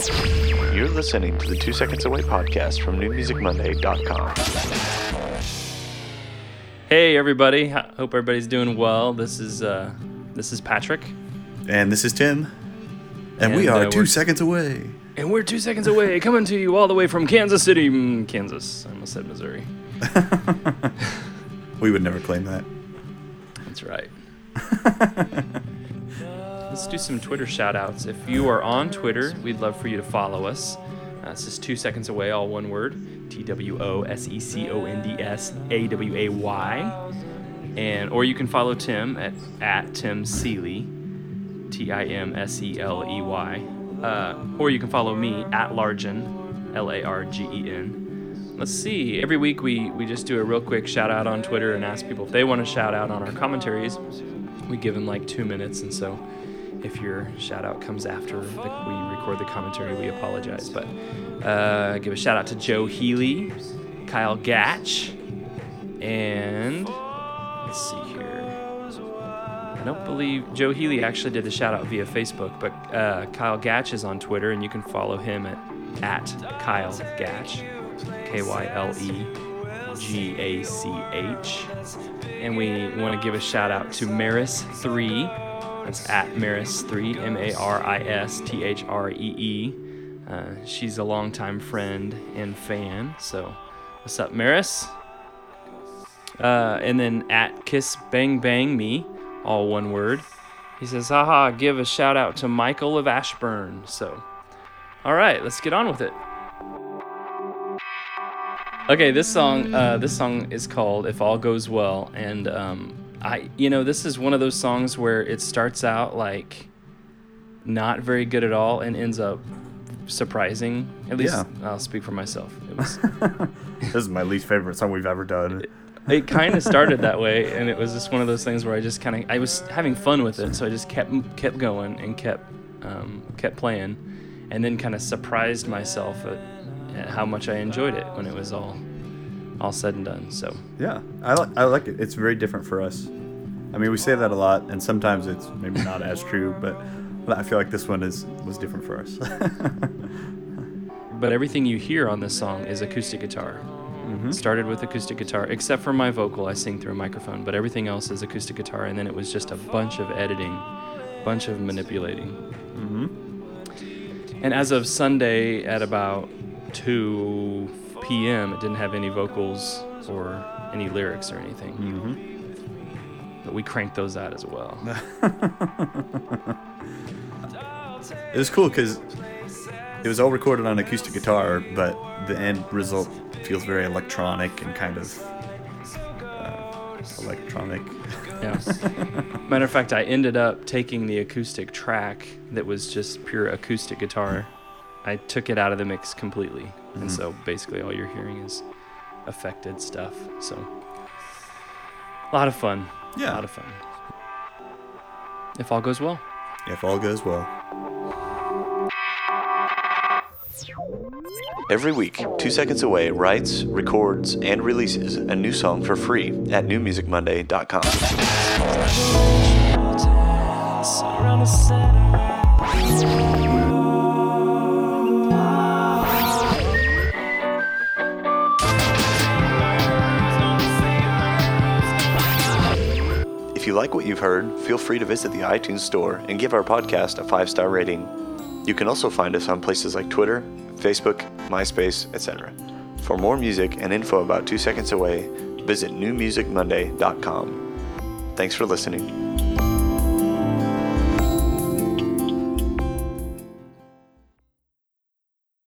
You're listening to the Two Seconds Away podcast from NewMusicMonday.com. Hey everybody, Ho- hope everybody's doing well. This is uh, this is Patrick, And this is Tim. And, we are uh, 2 seconds away. and we're two seconds away, coming to you all the way from Kansas City, mm, Kansas. I almost said Missouri. We would never claim that. That's right. Let's do some Twitter shout outs. If you are on Twitter, we'd love for you to follow us. Uh, this is two seconds away, all one word. T W O S E C O N D S A W A Y. And or you can follow Tim at, at Tim Seley, T I M S E L E Y. Uh, or you can follow me at Largen, L A R G E N. Let's see. Every week we, we just do a real quick shout out on Twitter and ask people if they want to shout out on our commentaries. We give them like two minutes, and so if your shout out comes after the, we record the commentary, we apologize. But uh, give a shout out to Joe Healy, Kyle Gach, and let's see here. I don't believe Joe Healy actually did the shout out via Facebook, but uh, Kyle Gach is on Twitter, and you can follow him at, at Kyle Gach, K Y L E G A C H. And we want to give a shout out to Maris3. That's at Maris3, M A R I S T H R E E. Uh, she's a longtime friend and fan. So, what's up, Maris? Uh, and then at Kiss Bang Bang Me, all one word. He says, haha, give a shout out to Michael of Ashburn. So, all right, let's get on with it. Okay, this song, uh, this song is called "If All Goes Well," and um, I, you know, this is one of those songs where it starts out like not very good at all and ends up surprising. At least Yeah. I'll speak for myself. It was This is my least favorite song we've ever done. it kind of started that way and it was just one of those things where i just kind of i was having fun with it so i just kept kept going and kept um, kept playing and then kind of surprised myself at, at how much i enjoyed it when it was all all said and done so Yeah, I, li- I like it. It's very different for us. I mean, we say that a lot, and sometimes it's maybe not as true, but I feel like this one is was different for us. but everything you hear on this song is acoustic guitar Mm-hmm. started with acoustic guitar except for my vocal i sing through a microphone but everything else is acoustic guitar and then it was just a bunch of editing bunch of manipulating mm-hmm. And as of Sunday at about 2 p.m., it didn't have any vocals or any lyrics or anything. Mm-hmm. But we cranked those out as well. It was cool because it was all recorded on acoustic guitar, but the end result feels very electronic and kind of uh, electronic. Yeah. Matter of fact, I ended up taking the acoustic track that was just pure acoustic guitar. I took it out of the mix completely. And mm-hmm. so basically all you're hearing is affected stuff. So a lot of fun. Yeah. A lot of fun. If all goes well. If all goes well. Every week, Two Seconds Away writes, records, and releases a new song for free at NewMusicMonday.com. If you like what you've heard, feel free to visit the iTunes store and give our podcast a five star rating. You can also find us on places like Twitter, Facebook, MySpace, etc. For more music and info about Two Seconds Away, visit newmusicmonday.com. Thanks for listening.